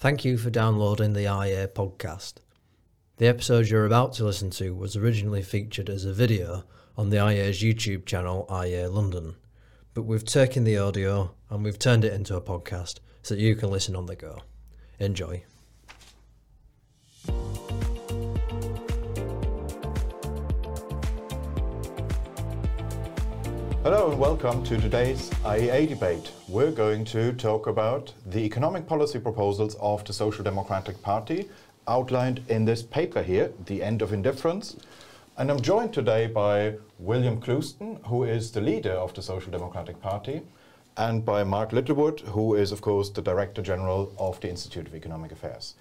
Thank you for downloading the IEA podcast. The episode you're about to listen to was originally featured as a video on the IEA's YouTube channel, IEA London, but we've taken the audio and we've turned it into a podcast so that you can listen on the go. Enjoy. Hello and welcome to today's IEA debate. We're going to talk about the economic policy proposals of the Social Democratic Party outlined in this paper here, The End of Indifference. And I'm joined today by William Clouston, who is the leader of the Social Democratic Party, and by Mark Littlewood, who is, of course, the Director General of the Institute of Economic Affairs.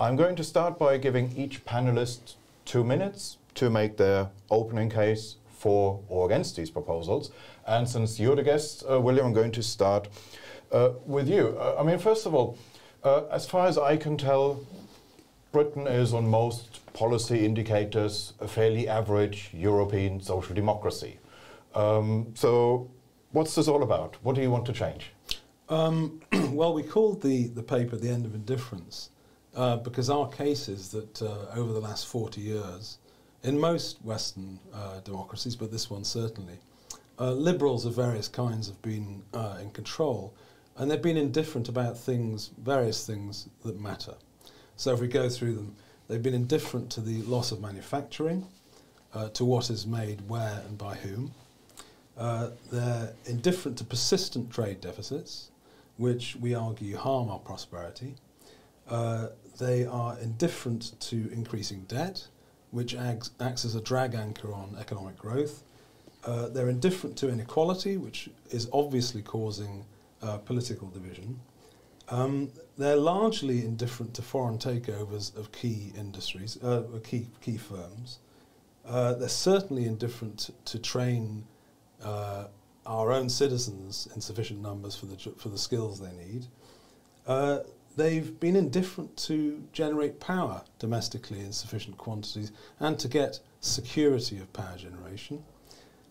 I'm going to start by giving each panelist two minutes to make their opening case for or against these proposals. And since you're the guest, uh, William, I'm going to start uh, with you. Uh, I mean, first of all, uh, as far as I can tell, Britain is on most policy indicators a fairly average European social democracy. Um, so, what's this all about? What do you want to change? Um, well, we called the, the paper The End of Indifference uh, because our case is that uh, over the last 40 years, in most Western uh, democracies, but this one certainly, uh, liberals of various kinds have been uh, in control, and they've been indifferent about things, various things that matter. So if we go through them, they've been indifferent to the loss of manufacturing, uh, to what is made where and by whom. Uh, they're indifferent to persistent trade deficits, which we argue harm our prosperity. Uh, they are indifferent to increasing debt, which acts, acts as a drag anchor on economic growth. Uh, they're indifferent to inequality, which is obviously causing uh, political division. Um, they're largely indifferent to foreign takeovers of key industries, uh, key, key firms. Uh, they're certainly indifferent to train uh, our own citizens in sufficient numbers for the, for the skills they need. They've been indifferent to generate power domestically in sufficient quantities and to get security of power generation.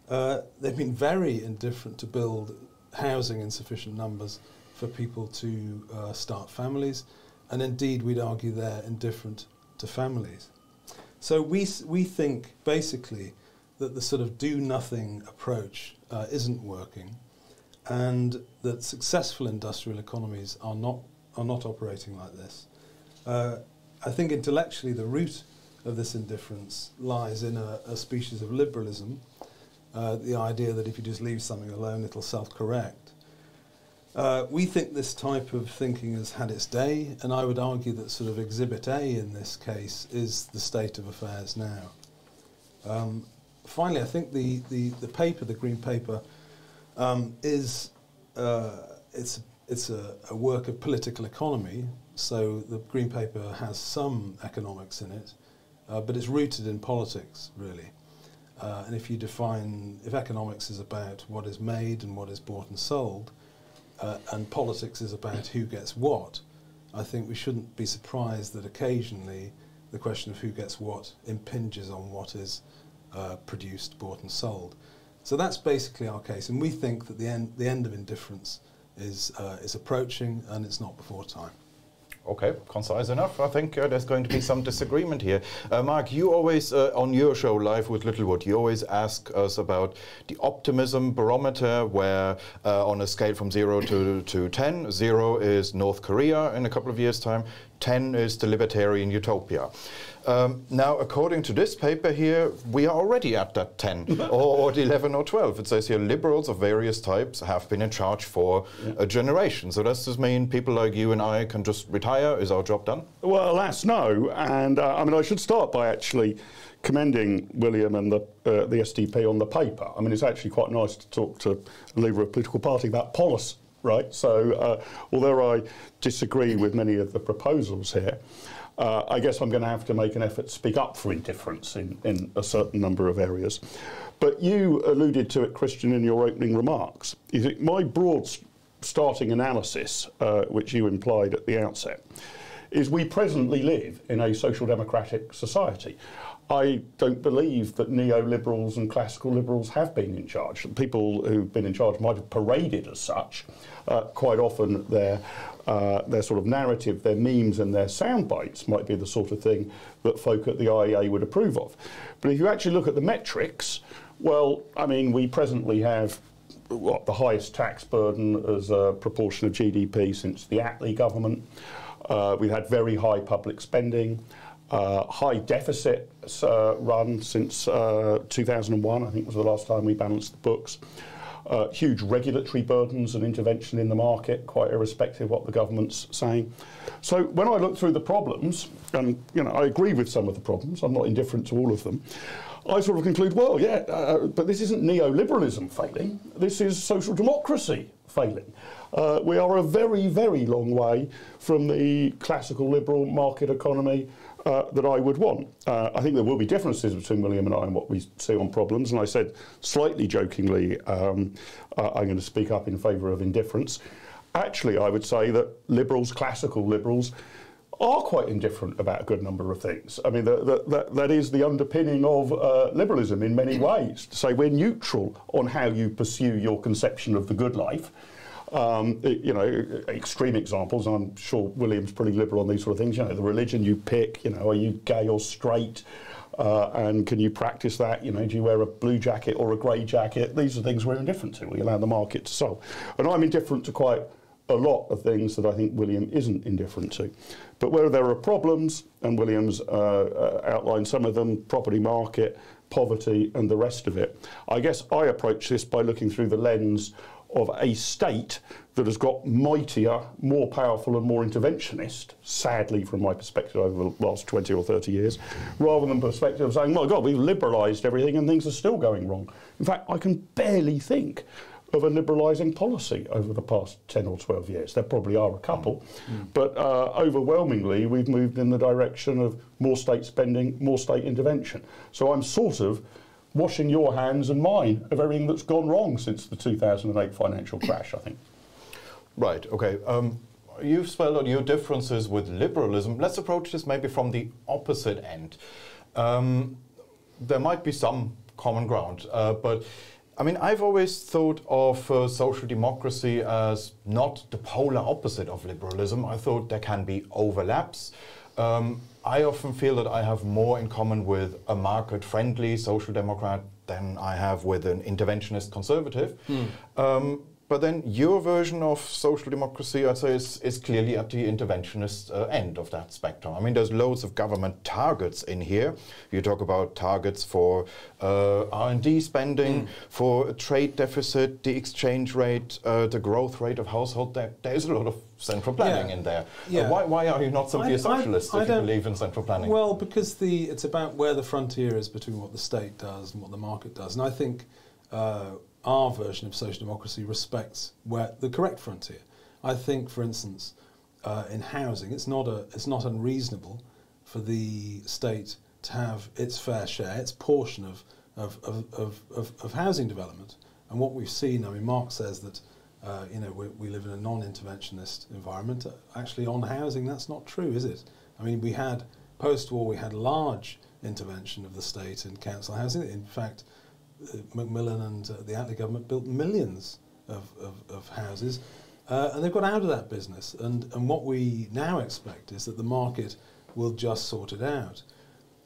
Uh, they've been very indifferent to build housing in sufficient numbers for people to uh, start families, and indeed, we'd argue they're indifferent to families. So we, we think basically that the sort of do nothing approach uh, isn't working, and that successful industrial economies are not are not operating like this. Uh, I think intellectually the root of this indifference lies in a, a species of liberalism, uh, the idea that if you just leave something alone, it'll self-correct. Uh, we think this type of thinking has had its day, and I would argue that sort of Exhibit A in this case is the state of affairs now. Um, finally, I think the, the, the paper, the Green Paper, um, is uh, it's it's a, a, work of political economy, so the Green Paper has some economics in it, uh, but it's rooted in politics, really. Uh, and if you define, if economics is about what is made and what is bought and sold, uh, and politics is about who gets what, I think we shouldn't be surprised that occasionally the question of who gets what impinges on what is uh, produced, bought and sold. So that's basically our case, and we think that the end, the end of indifference is, uh, is approaching and it's not before time. Okay, concise enough. I think uh, there's going to be some disagreement here. Uh, Mark, you always, uh, on your show, Live with Littlewood, you always ask us about the optimism barometer, where uh, on a scale from 0 to, to 10, 0 is North Korea in a couple of years' time, 10 is the libertarian utopia. Um, now, according to this paper here, we are already at that 10 or, or 11 or 12. It says here liberals of various types have been in charge for yeah. a generation. So does this mean people like you and I can just retire? Is our job done? Well, alas, no. And uh, I mean, I should start by actually commending William and the, uh, the SDP on the paper. I mean, it's actually quite nice to talk to a leader of a political party about policy right? So uh, although I disagree with many of the proposals here, uh, I guess I'm going to have to make an effort to speak up for indifference in, in a certain number of areas. But you alluded to it, Christian, in your opening remarks. My broad starting analysis, uh, which you implied at the outset, is we presently live in a social democratic society. I don't believe that neoliberals and classical liberals have been in charge. People who've been in charge might have paraded as such. Uh, quite often, their uh, their sort of narrative, their memes, and their sound bites might be the sort of thing that folk at the IEA would approve of. But if you actually look at the metrics, well, I mean, we presently have what the highest tax burden as a proportion of GDP since the Attlee government. Uh, we've had very high public spending uh, high deficits uh, run since uh, 2001, I think was the last time we balanced the books. Uh, huge regulatory burdens and intervention in the market, quite irrespective of what the government's saying. So when I look through the problems, and you know, I agree with some of the problems, I'm not indifferent to all of them. I sort of conclude, well, yeah, uh, but this isn't neoliberalism failing. This is social democracy failing. Uh, we are a very, very long way from the classical liberal market economy uh, that I would want. Uh, I think there will be differences between William and I and what we see on problems. And I said slightly jokingly, um, uh, I'm going to speak up in favour of indifference. Actually, I would say that liberals, classical liberals, are quite indifferent about a good number of things. I mean, the, the, the, that is the underpinning of uh, liberalism in many ways. To say we're neutral on how you pursue your conception of the good life. Um, you know, extreme examples. I'm sure William's pretty liberal on these sort of things. You know, the religion you pick. You know, are you gay or straight? Uh, and can you practice that? You know, do you wear a blue jacket or a grey jacket? These are things we're indifferent to. We allow the market to solve. And I'm indifferent to quite a lot of things that I think William isn't indifferent to. But where there are problems, and William's uh, uh, outlined some of them, property market, poverty, and the rest of it, I guess I approach this by looking through the lens of a state that has got mightier, more powerful, and more interventionist, sadly, from my perspective over the last 20 or 30 years, rather than the perspective of saying, my God, we've liberalised everything and things are still going wrong. In fact, I can barely think of a liberalising policy over the past 10 or 12 years. There probably are a couple, mm. but uh, overwhelmingly we've moved in the direction of more state spending, more state intervention. So I'm sort of washing your hands and mine of everything that's gone wrong since the 2008 financial crash, I think. Right, okay. Um, you've spelled out your differences with liberalism. Let's approach this maybe from the opposite end. Um, there might be some common ground, uh, but I mean, I've always thought of uh, social democracy as not the polar opposite of liberalism. I thought there can be overlaps. Um, I often feel that I have more in common with a market friendly social democrat than I have with an interventionist conservative. Mm. Um, but then your version of social democracy, I'd say, is, is clearly at the interventionist uh, end of that spectrum. I mean, there's loads of government targets in here. You talk about targets for uh, R&D spending, mm. for trade deficit, the exchange rate, uh, the growth rate of household debt. There's a lot of central planning yeah. in there. Yeah. why, why are you not simply I, a socialist I, I if you believe in central planning? Well, because the it's about where the frontier is between what the state does and what the market does. And I think uh, our version of social democracy respects where the correct frontier. I think, for instance, uh, in housing, it's not a it's not unreasonable for the state to have its fair share, its portion of of, of, of, of, housing development. And what we've seen, I mean, Mark says that uh, you know we, we live in a non-interventionist environment. Actually, on housing, that's not true, is it? I mean, we had post-war, we had large intervention of the state in council housing. In fact, Macmillan and uh, the Attlee government built millions of, of, of houses, uh, and they've got out of that business. And, and what we now expect is that the market will just sort it out.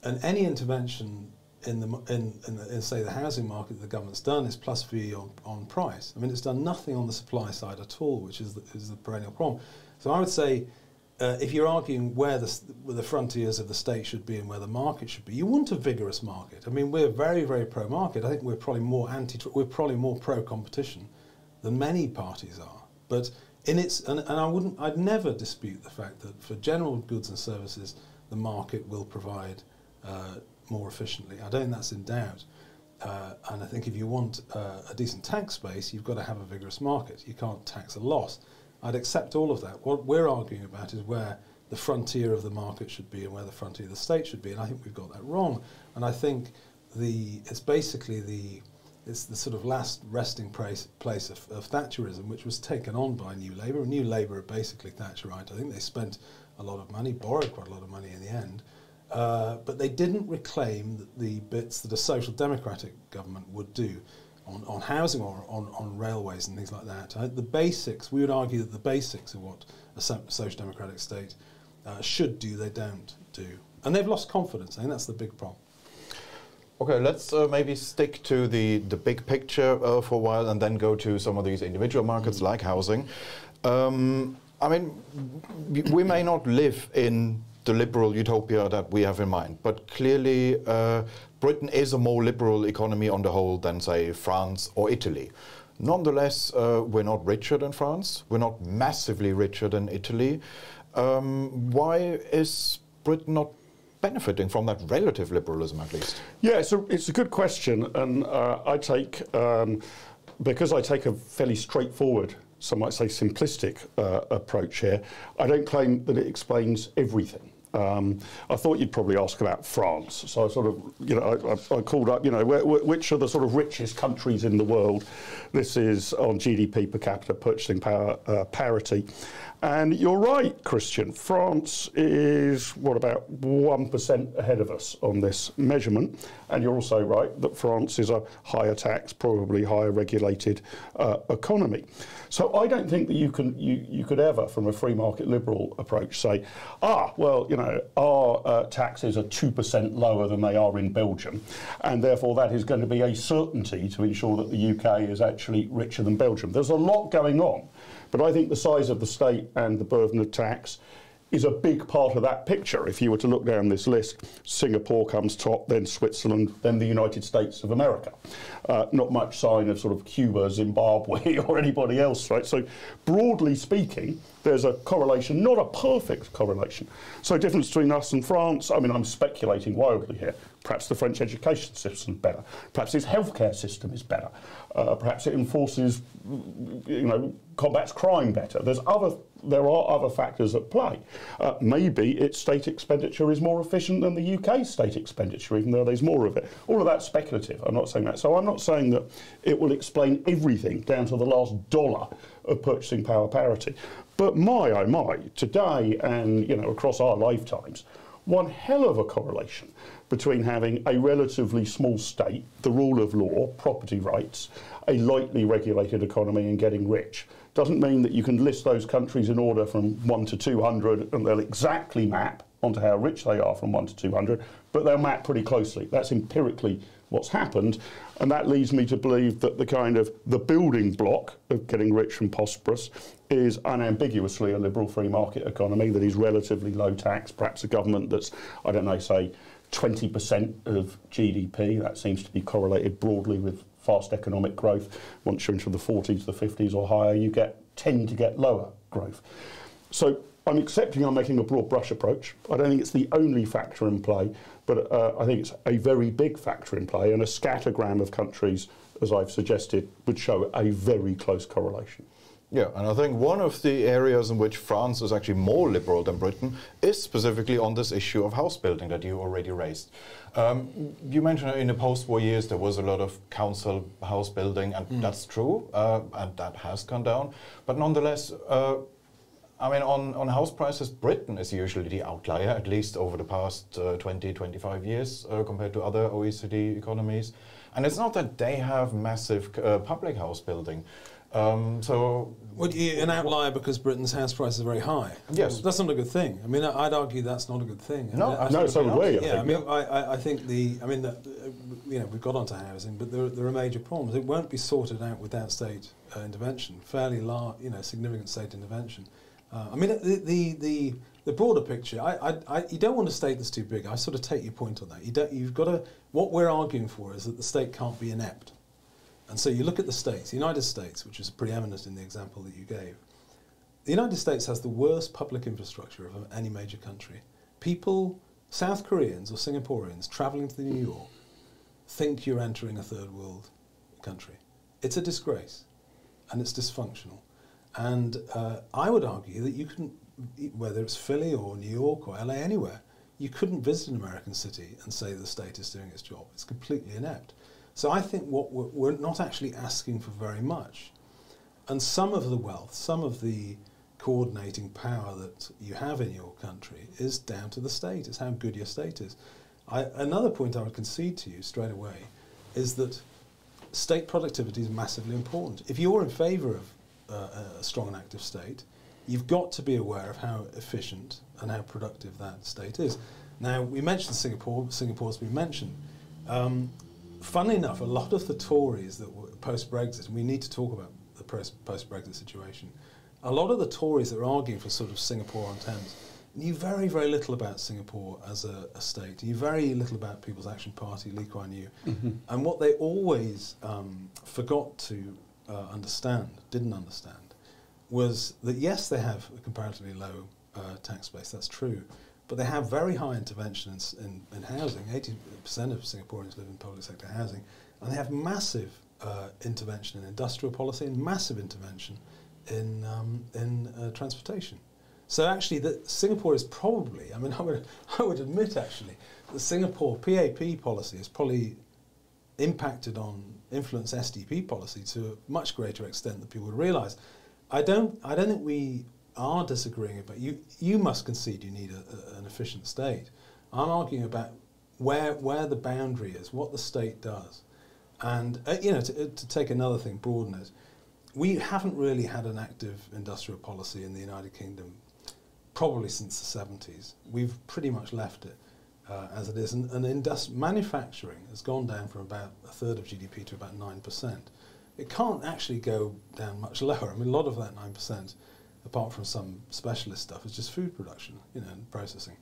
And any intervention in the in, in, the, in say the housing market that the government's done is plus V on, on price. I mean, it's done nothing on the supply side at all, which is the, is the perennial problem. So I would say uh, if you're arguing where the, where the frontiers of the state should be and where the market should be, you want a vigorous market. I mean, we're very, very pro-market. I think we're probably more anti, we're probably more pro-competition than many parties are. But in its, and, and I wouldn't, I'd never dispute the fact that for general goods and services, the market will provide uh, more efficiently. I don't think that's in doubt. Uh, and I think if you want uh, a decent tax base, you've got to have a vigorous market. You can't tax a loss. I'd accept all of that. What we're arguing about is where the frontier of the market should be and where the frontier of the state should be, and I think we've got that wrong. And I think the it's basically the it's the sort of last resting place, place of, of Thatcherism, which was taken on by New Labour. New Labour are basically Thatcherite. I think they spent a lot of money, borrowed quite a lot of money in the end, Uh, but they didn't reclaim the bits that a social democratic government would do on, on housing or on, on railways and things like that. Uh, the basics, we would argue that the basics of what a social democratic state uh, should do, they don't do. And they've lost confidence. I think that's the big problem. Okay, let's uh, maybe stick to the, the big picture uh, for a while and then go to some of these individual markets like housing. Um, I mean, we may not live in the liberal utopia that we have in mind, but clearly uh, Britain is a more liberal economy on the whole than, say, France or Italy. Nonetheless, uh, we're not richer than France. We're not massively richer than Italy. Um, why is Britain not benefiting from that relative liberalism, at least? Yeah, it's a, it's a good question, and uh, I take um, because I take a fairly straightforward, some might say simplistic uh, approach here. I don't claim that it explains everything. Um, I thought you'd probably ask about France, so I sort of, you know, I, I, called up, you know, where, which are the sort of richest countries in the world? This is on GDP per capita purchasing power uh, parity, and you're right, Christian. France is what about one percent ahead of us on this measurement, and you're also right that France is a higher tax, probably higher regulated uh, economy. So I don't think that you can you, you could ever, from a free market liberal approach, say, ah, well, you know, our uh, taxes are two percent lower than they are in Belgium, and therefore that is going to be a certainty to ensure that the UK is actually richer than Belgium. There's a lot going on, but I think the size of the state and the burden of tax is a big part of that picture. If you were to look down this list, Singapore comes top, then Switzerland, then the United States of America. Uh, not much sign of sort of Cuba, Zimbabwe, or anybody else, right? So, broadly speaking, there's a correlation, not a perfect correlation. So, difference between us and France, I mean, I'm speculating wildly here. Perhaps the French education system is better. Perhaps its healthcare system is better. Uh, perhaps it enforces, you know, combats crime better. There's other, there are other factors at play. Uh, maybe its state expenditure is more efficient than the UK state expenditure, even though there's more of it. All of that's speculative. I'm not saying that. So I'm not saying that it will explain everything down to the last dollar of purchasing power parity. But my, oh my, today and you know across our lifetimes, one hell of a correlation between having a relatively small state, the rule of law, property rights, a lightly regulated economy, and getting rich. Doesn't mean that you can list those countries in order from 1 to 200 and they'll exactly map onto how rich they are from 1 to 200, but they'll map pretty closely. That's empirically what's happened, and that leads me to believe that the kind of the building block of getting rich and prosperous is unambiguously a liberal free market economy that is relatively low tax, perhaps a government that's, I don't know, say 20% of GDP. That seems to be correlated broadly with fast economic growth. Once you're into the 40s, the 50s or higher, you get tend to get lower growth. So I'm accepting I'm making a broad brush approach. I don't think it's the only factor in play, but uh, I think it's a very big factor in play, and a scattergram of countries, as I've suggested, would show a very close correlation. Yeah, and I think one of the areas in which France is actually more liberal than Britain is specifically on this issue of house building that you already raised. Um, you mentioned in the post-war years there was a lot of council house building, and mm. that's true, uh, and that has gone down. But nonetheless, uh, I mean, on, on house prices, Britain is usually the outlier, at least over the past uh, 20, 25 years uh, compared to other OECD economies. And it's not that they have massive uh, public house building. Um, so, well, an outlier because Britain's house prices are very high. Yes, that's not a good thing. I mean, I'd argue that's not a good thing. No, I mean, no, so would we. Yeah, I mean, I, I think the, I mean, the, you know, we've got onto housing, but there, there are major problems. It won't be sorted out without state uh, intervention, fairly large, you know, significant state intervention. Uh, I mean, the, the the the broader picture. I, I, I, you don't want a state that's too big. I sort of take your point on that. You don't. You've got to. What we're arguing for is that the state can't be inept. And so you look at the states, the United States, which is preeminent in the example that you gave. The United States has the worst public infrastructure of any major country. People, South Koreans or Singaporeans traveling to New York, think you're entering a third world country. It's a disgrace and it's dysfunctional. And uh, I would argue that you can, whether it's Philly or New York or LA, anywhere, you couldn't visit an American city and say the state is doing its job. It's completely inept. So I think what we're, we're, not actually asking for very much. And some of the wealth, some of the coordinating power that you have in your country is down to the state. It's how good your state is. I, another point I would concede to you straight away is that state productivity is massively important. If you're in favour of uh, a strong and active state, you've got to be aware of how efficient and how productive that state is. Now, we mentioned Singapore, Singapore's been mentioned. Um, funnily enough, a lot of the Tories that were post Brexit, and we need to talk about the post Brexit situation, a lot of the Tories that are arguing for sort of Singapore on Thames knew very, very little about Singapore as a, a state, knew very little about People's Action Party, Lee Kuan Yew. Mm-hmm. And what they always um, forgot to uh, understand, didn't understand, was that yes, they have a comparatively low uh, tax base, that's true, but they have very high intervention in, in, in housing. 80% of Singaporeans live in public sector housing, and they have massive uh, intervention in industrial policy and massive intervention in, um, in uh, transportation. So actually, that Singapore is probably, I mean, I would, I would admit actually, the Singapore PAP policy has probably impacted on, influenced SDP policy to a much greater extent than people would realise. I don't, I don't think we are disagreeing about, you, you must concede you need a, a, an efficient state. I'm arguing about where, where the boundary is, what the state does. And, uh, you know, to, to take another thing, broaden it, we haven't really had an active industrial policy in the United Kingdom probably since the 70s. We've pretty much left it uh, as it is. And, and manufacturing has gone down from about a third of GDP to about 9%. It can't actually go down much lower. I mean, a lot of that 9%, apart from some specialist stuff, is just food production, you know, and processing.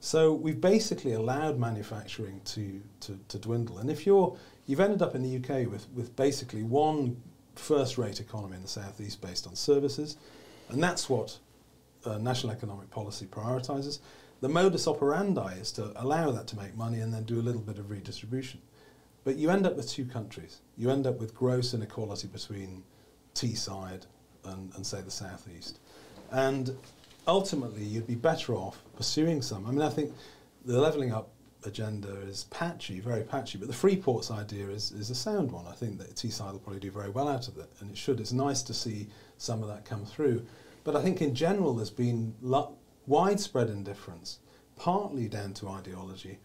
So we've basically allowed manufacturing to, to, to dwindle. And if you're, you've ended up in the UK with, with basically one first-rate economy in the southeast based on services, and that's what uh, national economic policy prioritises. The modus operandi is to allow that to make money and then do a little bit of redistribution. But you end up with two countries. You end up with gross inequality between Teesside and, and say, the southeast. And ultimately, you'd be better off pursuing some. I mean, I think the levelling up agenda is patchy, very patchy, but the free ports idea is, is a sound one. I think that Teesside will probably do very well out of it, and it should. It's nice to see some of that come through. But I think in general there's been widespread indifference, partly down to ideology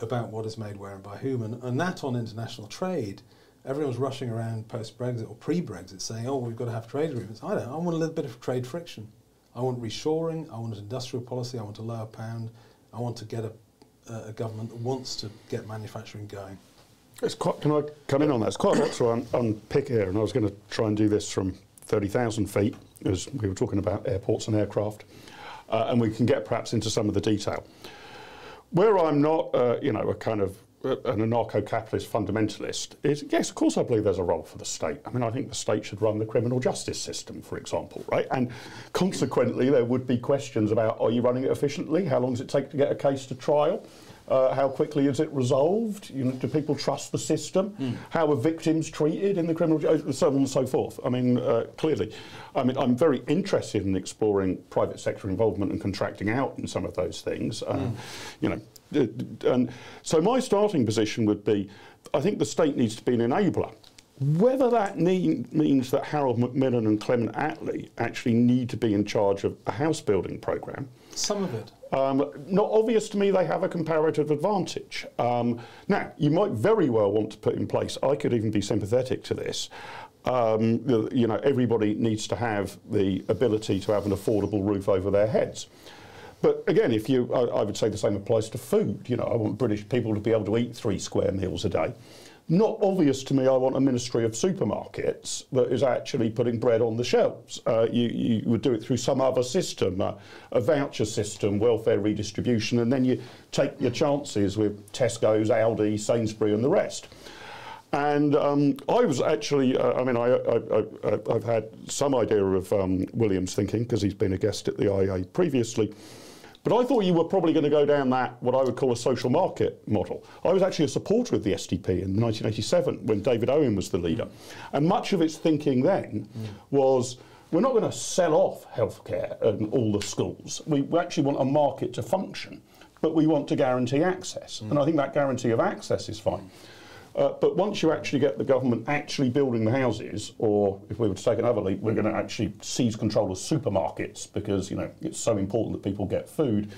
about what is made where and by whom, and, and that on international trade. Everyone's rushing around post Brexit or pre Brexit saying, oh, we've got to have trade agreements. I don't. I want a little bit of trade friction. I want reshoring. I want an industrial policy. I want a lower pound. I want to get a, a government that wants to get manufacturing going. It's quite, can I come in on that? It's quite a lot to un- unpick here, and I was going to try and do this from 30,000 feet as we were talking about airports and aircraft, uh, and we can get perhaps into some of the detail. Where I'm not, uh, you know, a kind of an anarcho-capitalist fundamentalist is yes, of course, I believe there's a role for the state. I mean, I think the state should run the criminal justice system, for example, right? And consequently, there would be questions about: Are you running it efficiently? How long does it take to get a case to trial? Uh, how quickly is it resolved? You know, do people trust the system? Mm. How are victims treated in the criminal, justice, so on and so forth? I mean, uh, clearly, I mean, I'm very interested in exploring private sector involvement and contracting out in some of those things. Uh, mm. You know, and so my starting position would be, I think the state needs to be an enabler. Whether that need, means that Harold Macmillan and Clement Attlee actually need to be in charge of a house building programme. Some of it. Um, not obvious to me they have a comparative advantage. Um, now, you might very well want to put in place, I could even be sympathetic to this, um, you know, everybody needs to have the ability to have an affordable roof over their heads. But again, if you, I, I would say the same applies to food. You know, I want British people to be able to eat three square meals a day not obvious to me I want a ministry of supermarkets that is actually putting bread on the shelves. Uh, you, you, would do it through some other system, uh, a voucher system, welfare redistribution, and then you take your chances with Tesco's, Aldi, Sainsbury, and the rest. And um, I was actually, uh, I mean, I, have had some idea of um, William's thinking because he's been a guest at the IEA previously. But I thought you were probably going to go down that, what I would call a social market model. I was actually a supporter of the SDP in 1987 when David Owen was the leader. And much of its thinking then mm. was we're not going to sell off healthcare and all the schools. We, we actually want a market to function, but we want to guarantee access. Mm. And I think that guarantee of access is fine. Uh, but once you actually get the government actually building the houses, or if we were to take another leap, we're going to actually seize control of supermarkets because you know it's so important that people get food.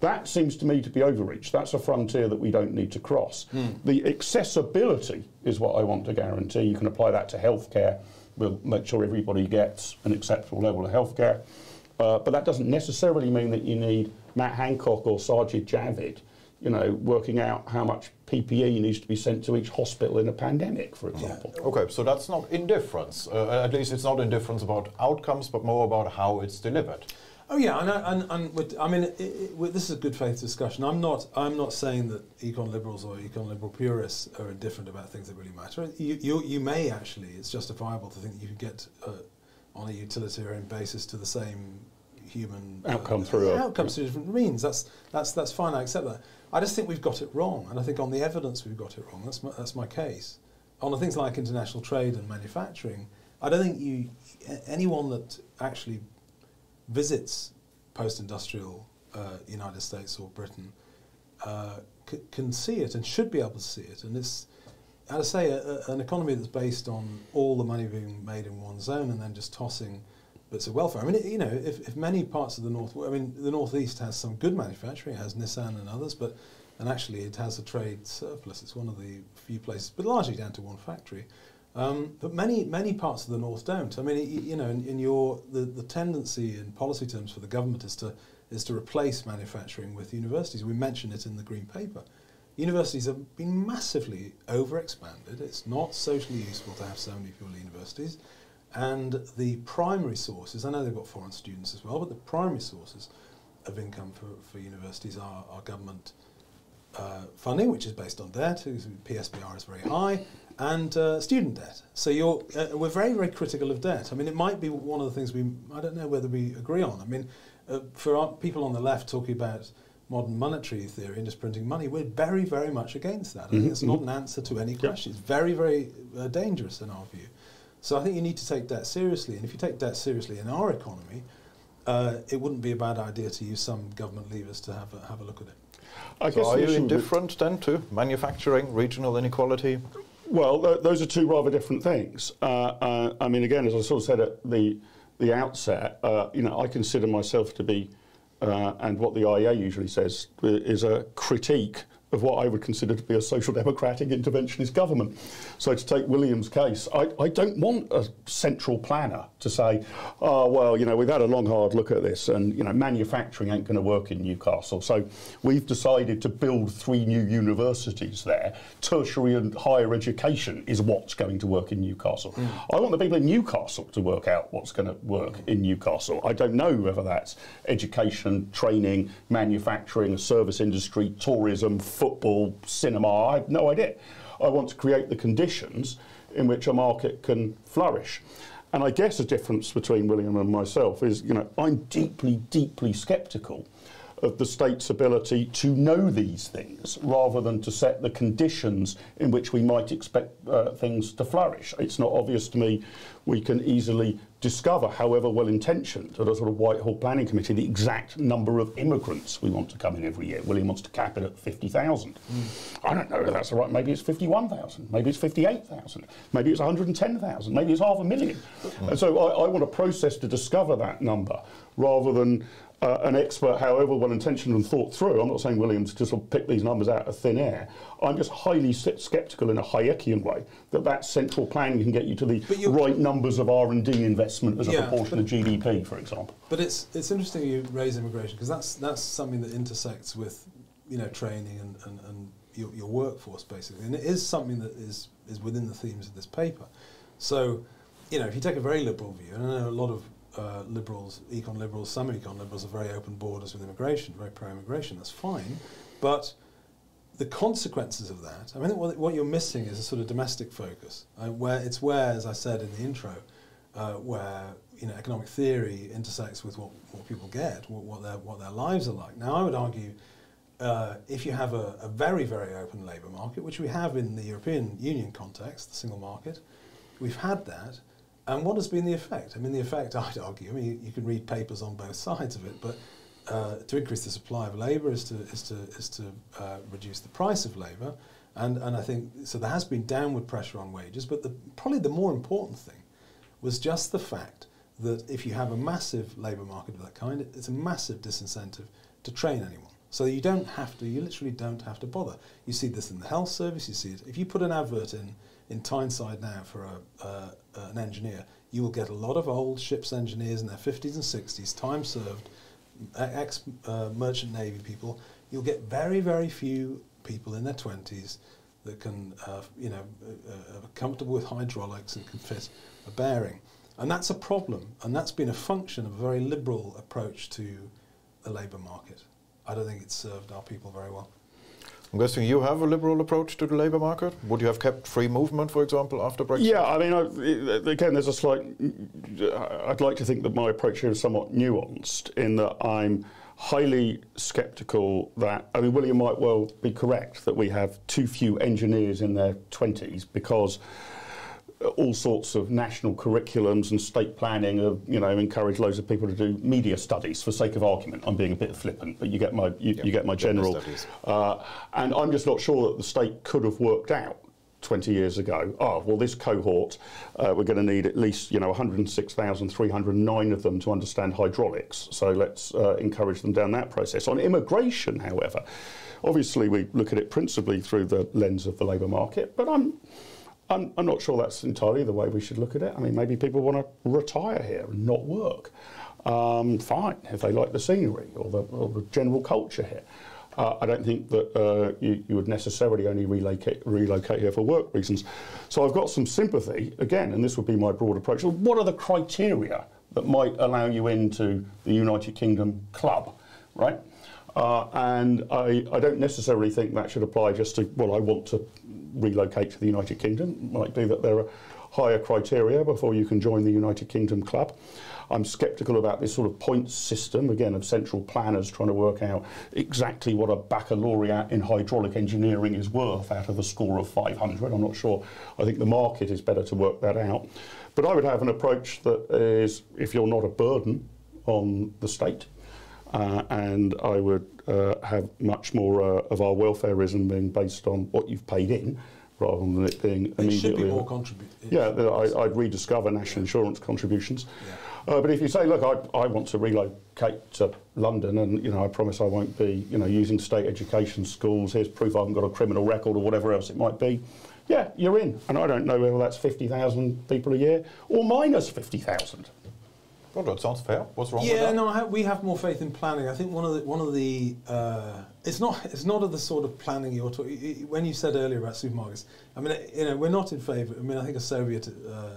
That seems to me to be overreach. That's a frontier that we don't need to cross. The accessibility is what I want to guarantee. You can apply that to healthcare. We'll make sure everybody gets an acceptable level of healthcare. Uh, but that doesn't necessarily mean that you need Matt Hancock or Sajid Javid, you know, working out how much PPE needs to be sent to each hospital in a pandemic, for example. Okay, so that's not indifference. Uh, at least it's not indifference about outcomes, but more about how it's delivered. Oh yeah, and, I- and, and with, I mean, it, it, with- this is a good faith discussion. I'm not, I'm not saying that econ liberals or econ liberal purists are indifferent about things that really matter. You, you, you may actually, it's justifiable to think that you can get uh, on a utilitarian basis to the same human uh, Outcome through a- outcomes through different means. That's that's that's fine. I accept that. I just think we've got it wrong, and I think on the evidence we've got it wrong. That's my, that's my case. On the things like international trade and manufacturing, I don't think you anyone that actually visits post-industrial uh, United States or Britain uh, can see it and should be able to see it. And it's, as I say, a, a- an economy that's based on all the money being made in one zone and then just tossing bits of welfare. I mean, it, you know, if, if many parts of the north, I mean, the northeast has some good manufacturing, it has Nissan and others, but and actually it has a trade surplus. It's one of the few places, but largely down to one factory. Um, but many many parts of the north don't. I mean, y- you know, in, in your the, the tendency in policy terms for the government is to is to replace manufacturing with universities. We mentioned it in the green paper. Universities have been massively overexpanded. It's not socially useful to have so many people at universities. And the primary sources, I know they've got foreign students as well, but the primary sources of income for, for universities are, are government uh, funding, which is based on debt. PSBR is very high, and uh, student debt. So you're, uh, we're very, very critical of debt. I mean, it might be one of the things we, I don't know whether we agree on. I mean, uh, for our people on the left talking about modern monetary theory and just printing money, we're very, very much against that. I think it's not an answer to any question. It's very, very uh, dangerous in our view. So I think you need to take debt seriously. And if you take debt seriously in our economy, uh, it wouldn't be a bad idea to use some government levers to have a, have a look at it. I So are you indifferent then to manufacturing, regional inequality? Well, th- those are two rather different things. Uh, uh, I mean, again, as I sort of said at the the outset, uh, you know, I consider myself to be, uh, and what the IEA usually says uh, is a critique of what I would consider to be a social democratic interventionist government. So to take William's case, I, I don't want a central planner to say, oh, well, you know, we've had a long, hard look at this and, you know, manufacturing ain't going to work in Newcastle. So we've decided to build three new universities there. Tertiary and higher education is what's going to work in Newcastle. Hmm. I want the people in Newcastle to work out what's going to work in Newcastle. I don't know whether that's education, training, manufacturing, service industry, tourism, football, cinema. I have no idea. I want to create the conditions in which a market can flourish. And I guess the difference between William and myself is, you know, I'm deeply, deeply sceptical of the state's ability to know these things rather than to set the conditions in which we might expect uh, things to flourish. It's not obvious to me we can easily discover, however well intentioned, at a sort of Whitehall Planning Committee, the exact number of immigrants we want to come in every year. William wants to cap it at 50,000. I don't know if that's right. Maybe it's 51,000. Maybe it's 58,000. Maybe it's 110,000. Maybe it's half a million. And so I, I want a process to discover that number rather than uh, an expert, however well intentioned and thought through. I'm not saying Williams just sort of pick these numbers out of thin air. I'm just highly sceptical in a Hayekian way that that central planning can get you to the right numbers of R&D investment as a proportion of GDP, for example. But it's it's interesting you raise immigration because that's that's something that intersects with you know training and, and, and your, your workforce basically, and it is something that is is within the themes of this paper. So, you know, if you take a very liberal view, and I know a lot of uh, liberals, econ liberals, some econ liberals are very open borders with immigration, very pro-immigration. That's fine, but the consequences of that, I mean, what, what you're missing is a sort of domestic focus, uh, where it's where, as I said in the intro, uh, where you know economic theory intersects with what, what people get, what, what their what their lives are like. Now, I would argue, uh, if you have a, a very very open labour market, which we have in the European Union context, the single market, we've had that. And what has been the effect? I mean, the effect, I'd argue, I mean, you, you can read papers on both sides of it, but uh, to increase the supply of labour is to, is to, is to uh, reduce the price of labour. And, and I think, so there has been downward pressure on wages, but the, probably the more important thing was just the fact that if you have a massive labour market of that kind, it's a massive disincentive to train anyone. So you don't have to, you literally don't have to bother. You see this in the health service, you see it. If you put an advert in, in Tyneside now for a, uh, an engineer, you will get a lot of old ships engineers in their 50s and 60s, time served, ex uh, merchant navy people. You'll get very, very few people in their 20s that can, uh, you know, uh, uh, are comfortable with hydraulics and can fit a bearing. And that's a problem, and that's been a function of a very liberal approach to the labour market. I don't think it's served our people very well. I'm guessing you have a liberal approach to the labour market. Would you have kept free movement, for example, after Brexit? Yeah, I mean, I, again, there's a slight. I'd like to think that my approach here is somewhat nuanced in that I'm highly sceptical that. I mean, William might well be correct that we have too few engineers in their 20s because all sorts of national curriculums and state planning have, you know, encouraged loads of people to do media studies for sake of argument. I'm being a bit flippant, but you get my you, you get my general. Uh, and I'm just not sure that the state could have worked out 20 years ago. Oh, well, this cohort, uh, we're going to need at least, you know, 106,309 of them to understand hydraulics. So let's uh, encourage them down that process. On immigration, however, obviously we look at it principally through the lens of the labour market, but I'm I'm, I'm, not sure that's entirely the way we should look at it. I mean, maybe people want to retire here and not work. Um, fine, if they like the scenery or the, or the general culture here. Uh, I don't think that uh, you, you, would necessarily only relocate, relocate here for work reasons. So I've got some sympathy, again, and this would be my broad approach. What are the criteria that might allow you into the United Kingdom club, right? Uh, and I, I, don't necessarily think that should apply just to, well, I want to relocate to the United Kingdom. It might be that there are higher criteria before you can join the United Kingdom club. I'm sceptical about this sort of points system, again, of central planners trying to work out exactly what a baccalaureate in hydraulic engineering is worth out of a score of 500. I'm not sure. I think the market is better to work that out. But I would have an approach that is, if you're not a burden on the state, uh, and I would uh, have much more uh, of our welfareism being based on what you've paid in rather than it being immediately. It should be more contribute. Yeah, I, would rediscover national insurance contributions. Yeah. Uh, but if you say, look, I, I want to relocate to London, and you know, I promise I won't be, you know, using state education schools. Here's proof I haven't got a criminal record or whatever else it might be. Yeah, you're in, and I don't know whether that's fifty thousand people a year or minus fifty thousand. Well, that sounds fair. What's wrong yeah, with that? no, have, we have more faith in planning. I think one of the one of the uh, it's not it's not of the sort of planning you're talking. When you said earlier about supermarkets, I mean, you know, we're not in favour. I mean, I think a Soviet uh,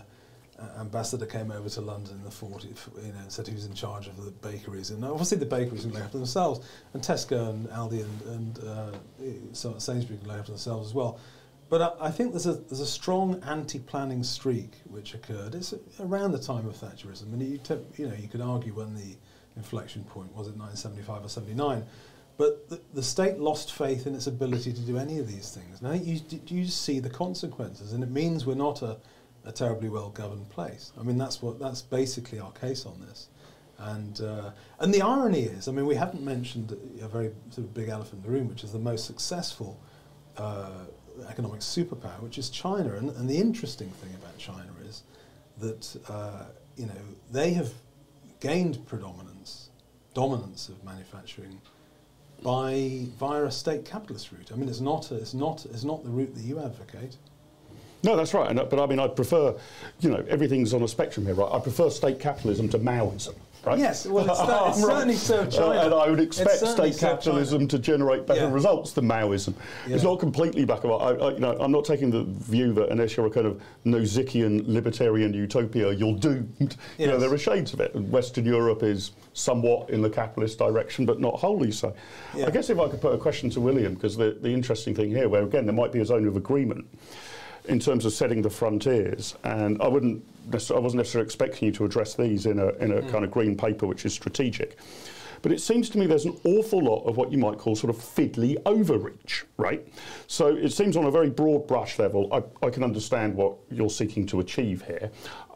ambassador came over to London in the 40s, you know, and said he was in charge of the bakeries, and obviously the bakeries can look after themselves, and Tesco and Aldi and, and uh, Sainsbury's can look after themselves as well. But I, I, think there's a there's a strong anti-planning streak which occurred. It's around the time of Thatcherism, and you you know you could argue when the inflection point was it 1975 or 79. But the, the, state lost faith in its ability to do any of these things. Now you do you see the consequences, and it means we're not a, a terribly well governed place. I mean that's what that's basically our case on this. And uh, and the irony is, I mean, we haven't mentioned a very sort of big elephant in the room, which is the most successful uh, economic superpower, which is China. And, and the interesting thing about China is that uh, you know they have gained predominance, dominance of manufacturing by via a state capitalist route. I mean, it's not a, it's not it's not the route that you advocate. No, that's right. But I mean, I prefer, you know, everything's on a spectrum here, right? I prefer state capitalism to Maoism. Right? Yes, well, it's, that, it's certainly served China. Uh, and I would expect state capitalism to generate better yeah. results than Maoism. Yeah. It's not completely back of I, I, you know, I'm not taking the view that unless you're a kind of Nozickian libertarian utopia, you're doomed. Yes. You know, there are shades of it. Western Europe is somewhat in the capitalist direction, but not wholly so. Yeah. I guess if I could put a question to William, because the, the interesting thing here, where again there might be a zone of agreement, in terms of setting the frontiers. And I wouldn't, I wasn't necessarily expecting you to address these in a, in a mm. kind of green paper, which is strategic. But it seems to me there's an awful lot of what you might call sort of fiddly overreach, right? So it seems on a very broad brush level, I, I can understand what you're seeking to achieve here.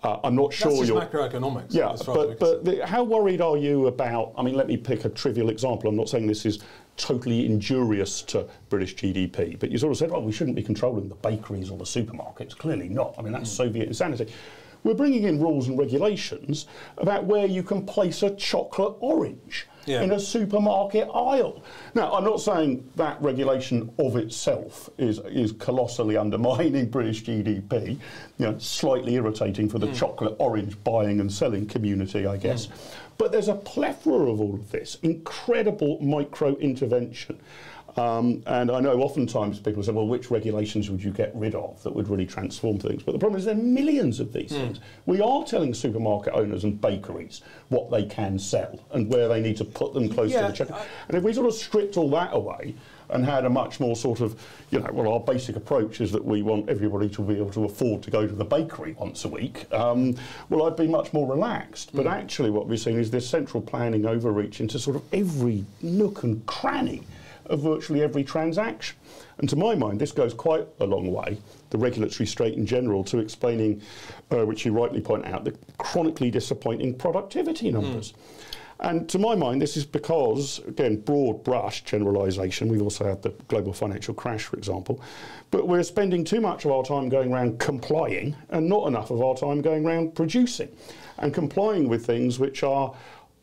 Uh, I'm not sure That's just you're. macroeconomics. Yeah, as far as we but, but the, how worried are you about? I mean, let me pick a trivial example. I'm not saying this is totally injurious to British GDP, but you sort of said, well, we shouldn't be controlling the bakeries or the supermarkets. Clearly not. I mean, that's mm. Soviet insanity. We're bringing in rules and regulations about where you can place a chocolate orange Yeah. in a supermarket aisle. Now, I'm not saying that regulation of itself is, is colossally undermining British GDP, you know, slightly irritating for the mm. chocolate orange buying and selling community, I guess. Mm. But there's a plethora of all of this, incredible micro intervention. Um, and I know oftentimes people say, well, which regulations would you get rid of that would really transform things? But the problem is there are millions of these things. We are telling supermarket owners and bakeries what they can sell and where they need to put them close Yeah, to the checkout. And if we sort of stripped all that away and had a much more sort of, you know, well, our basic approach is that we want everybody to be able to afford to go to the bakery once a week, um, well, I'd be much more relaxed. But actually, what we're seeing is this central planning overreach into sort of every nook and cranny of virtually every transaction. And to my mind, this goes quite a long way, the regulatory state in general, to explaining, uh, which you rightly point out, the chronically disappointing productivity numbers. And to my mind, this is because, again, broad brush generalisation, we've also had the global financial crash, for example, but we're spending too much of our time going around complying and not enough of our time going around producing and complying with things which are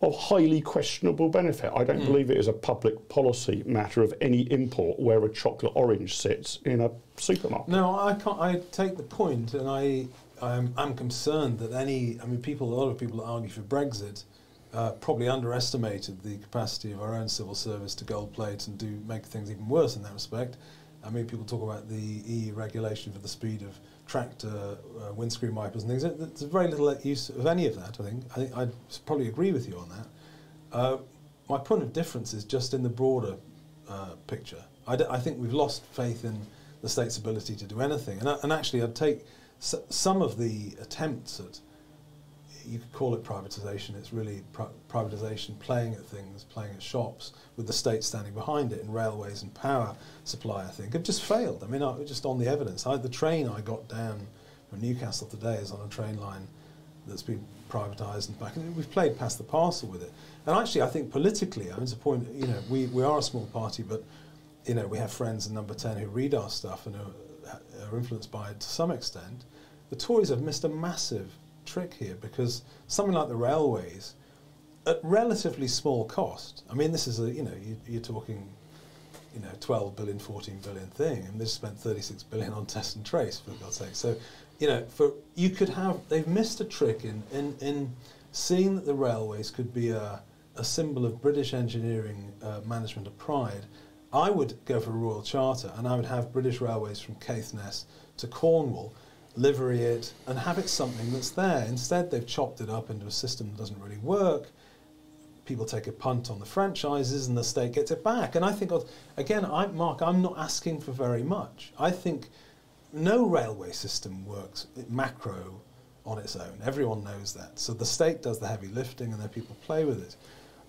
of highly questionable benefit. I don't hmm. believe it is a public policy matter of any import where a chocolate orange sits in a supermarket. No, I can't. I take the point, and I I'm, I'm concerned that any. I mean, people. A lot of people argue for Brexit uh, probably underestimated the capacity of our own civil service to gold plate and do make things even worse in that respect. I mean, people talk about the EU regulation for the speed of tractor uh, windscreen wipers and things. There- There's very little use of any of that. I think. I think I'd probably agree with you on that. Uh, my point of difference is just in the broader uh, picture. I, think we've lost faith in the state's ability to do anything. And, and actually, I'd take some of the attempts at, you could call it privatisation, it's really pri- privatisation, playing at things, playing at shops, with the state standing behind it in railways and power supply, I think, have just failed. I mean, I, just on the evidence. I, the train I got down from Newcastle today is on a train line that's been privatised and back. And we've played past the parcel with it. And actually, I think politically, I mean, it's a point. You know, we, we are a small party, but you know, we have friends in Number Ten who read our stuff and are, are influenced by it to some extent. The Tories have missed a massive trick here because something like the railways, at relatively small cost. I mean, this is a you know you, you're talking you know, 12 billion, 14 billion thing, and they've spent 36 billion on test and trace, for God's sake. So, you know, for you could have, they've missed a trick in, in, in seeing that the railways could be a, a symbol of British engineering uh, management of pride. I would go for a Royal Charter, and I would have British Railways from Caithness to Cornwall, livery it, and have it something that's there. Instead, they've chopped it up into a system that doesn't really work people take a punt on the franchises and the state gets it back. And I think, again, I, Mark, I'm not asking for very much. I think no railway system works macro on its own. Everyone knows that. So the state does the heavy lifting and then people play with it.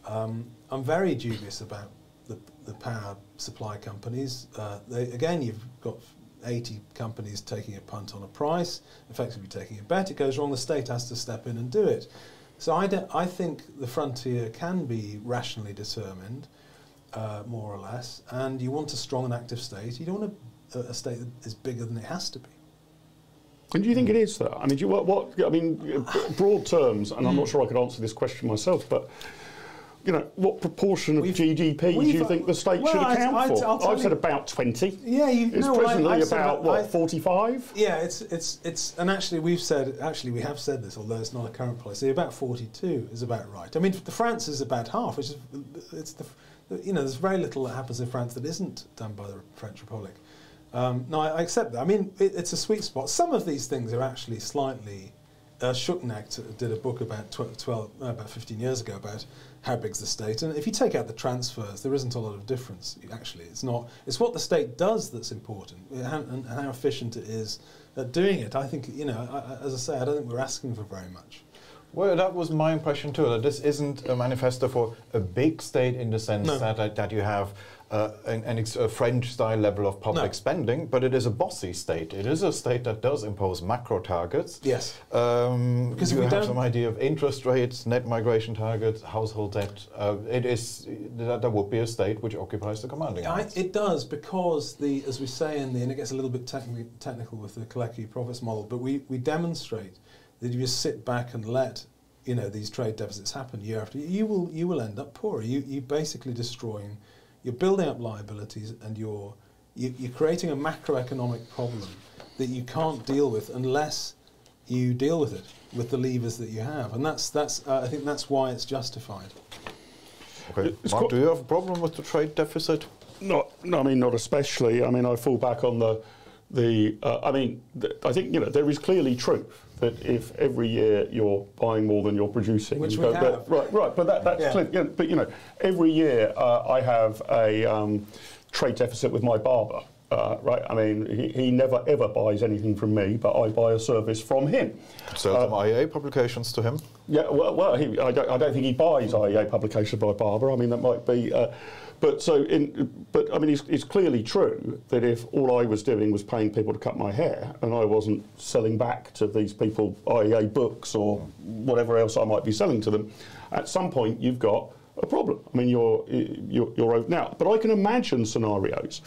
Um, I'm very dubious about the, the power supply companies. Uh, they, again, you've got 80 companies taking a punt on a price, effectively taking a bet. It goes wrong, the state has to step in and do it. So I, don't- I think the frontier can be rationally determined, uh, more or less, and you want a strong and active state. You don't want a, a state that is bigger than it has to be. And do you think it is though? I mean, do you, what, what? I mean, broad terms, and I'm not sure I could answer this question myself, but you know, what proportion of We've- GDP do we've- you think the state well, should account I- for? I'll tell I've said about 20. Yeah, you It's know, I- presently I said about about- what 45. Yeah, it's it's it's and actually we've said actually we have said this, although it's not a current policy. About forty-two is about right. I mean, the France is about half, which is it's the you know there's very little that happens in France that isn't done by the French Republic. Um, no, I, I accept that. I mean, it, it's a sweet spot. Some of these things are actually slightly. Uh, did a book about tw- 12, uh, about 15 years ago about how big's the state, and if you take out the transfers, there isn't a lot of difference. Actually, it's not. It's what the state does that's important, and, and how efficient it is at doing it. I think you know, I, as I say, I don't think we're asking for very much. Well, that was my impression too. That this isn't a manifesto for a big state in the sense No. that that you have uh, an, an a French-style level of public No. spending, but it is a bossy state. It is a state that does impose macro targets. Yes. Um, Because you we have some idea of interest rates, net migration targets, household debt. Uh, it is that there would be a state which occupies the commanding. I, heights. it does because the, as we say in the, and it gets a little bit techni- technical with the Kalecki profits model, but we, we demonstrate that if you sit back and let you know these trade deficits happen year after year, you will you will end up poorer. You you basically destroying, you're building up liabilities and you're you, you're creating a macroeconomic problem that you can't deal with unless you deal with it with the levers that you have, and that's that's uh, I think that's why it's justified. okay. it's Mark, do you have a problem with the trade deficit? Not, no, I mean, not especially. I mean, I fall back on the, the. Uh, I mean, th- I think you know there is clearly truth that if every year you're buying more than you're producing, Which you we go, but- have. right, right. But that, that's Yeah. clear. You know, but you know, every year uh, I have a um, trade deficit with my barber. Uh, right, I mean, he, he never ever buys anything from me, but I buy a service from him. Sell some IEA publications to him. Yeah, well, well he, I, don't, I don't think he buys IEA publications by Barber. I mean, that might be. Uh, but so, in, but I mean, it's, it's clearly true that if all I was doing was paying people to cut my hair, and I wasn't selling back to these people IEA books or whatever else I might be selling to them, at some point you've got a problem. I mean, you're you're, you're. But I can imagine scenarios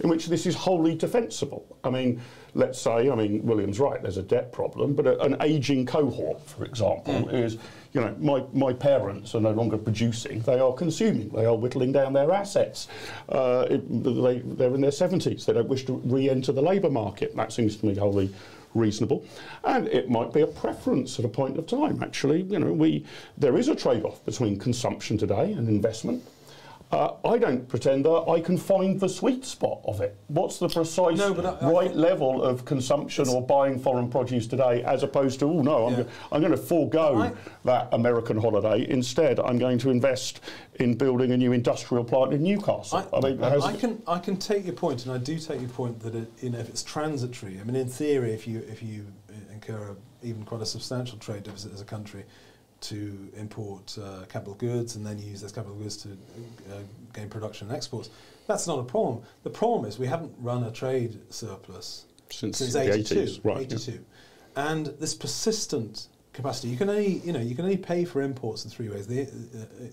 in which this is wholly defensible. I mean, let's say, I mean, William's right. There's a debt problem, but a, an aging cohort, for example, is you know my my parents are no longer producing; they are consuming. They are whittling down their assets. Uh, it, they, they're in their 70s. They don't wish to re-enter the labour market. That seems to me wholly reasonable, and it might be a preference at a point of time. Actually, you know, we there is a trade-off between consumption today and investment. Uh, I don't pretend that I can find the sweet spot of it. What's the precise No, I- I right think- level of consumption or buying foreign produce today, as opposed to, oh no, I'm, Yeah. go- I'm going to forego I- that American holiday. Instead, I'm going to invest in building a new industrial plant in Newcastle. I, mean, I can I can take your point, and I do take your point that it, you know if it's transitory. I mean, in theory, if you if you incur a, even quite a substantial trade deficit as a country to import uh, capital goods and then use those capital goods to uh, gain production and exports, that's not a problem. The problem is we haven't run a trade surplus Since since the 82, 80s, right, yeah. and this persistent capacity. You can only you know you can only pay for imports in three ways: the uh,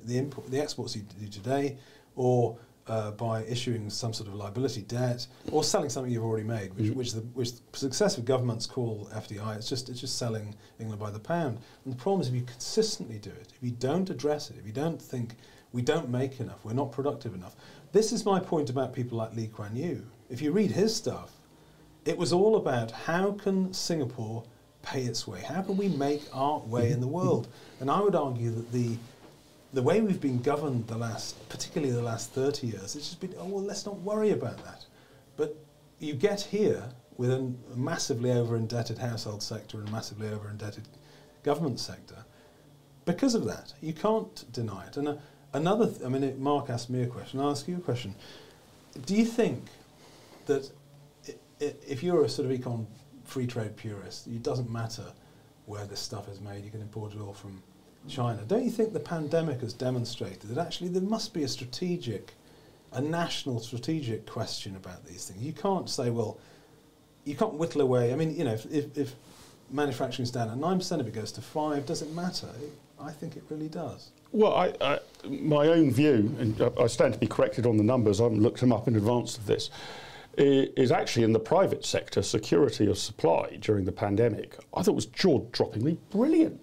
the import, the exports you do today, or uh, by issuing some sort of liability debt, or selling something you've already made, which, which, the, which successive governments call FDI. It's just it's just selling England by the pound. And the problem is if you consistently do it, if you don't address it, if you don't think we don't make enough, we're not productive enough. This is my point about people like Lee Kuan Yew. If you read his stuff, it was all about how can Singapore pay its way? How can we make our way in the world? And I would argue that the the way we've been governed the last, particularly the last 30 years, it's just been, oh, well, let's not worry about that. But you get here with a massively over indebted household sector and a massively over indebted government sector because of that. You can't deny it. And uh, another, th- I mean, it, Mark asked me a question, I'll ask you a question. Do you think that if you're a sort of econ free trade purist, it doesn't matter where this stuff is made, you can import it all from China. Don't you think the pandemic has demonstrated that actually there must be a strategic, a national strategic question about these things? You can't say, well, you can't whittle away. I mean, you know, if, if, if manufacturing is down at 9%, if it goes to 5 does it matter? I think it really does. Well, I, I, my own view, and I- stand to be corrected on the numbers, I haven't looked them up in advance of this, is actually in the private sector, security of supply during the pandemic, I thought was jaw droppingly brilliant.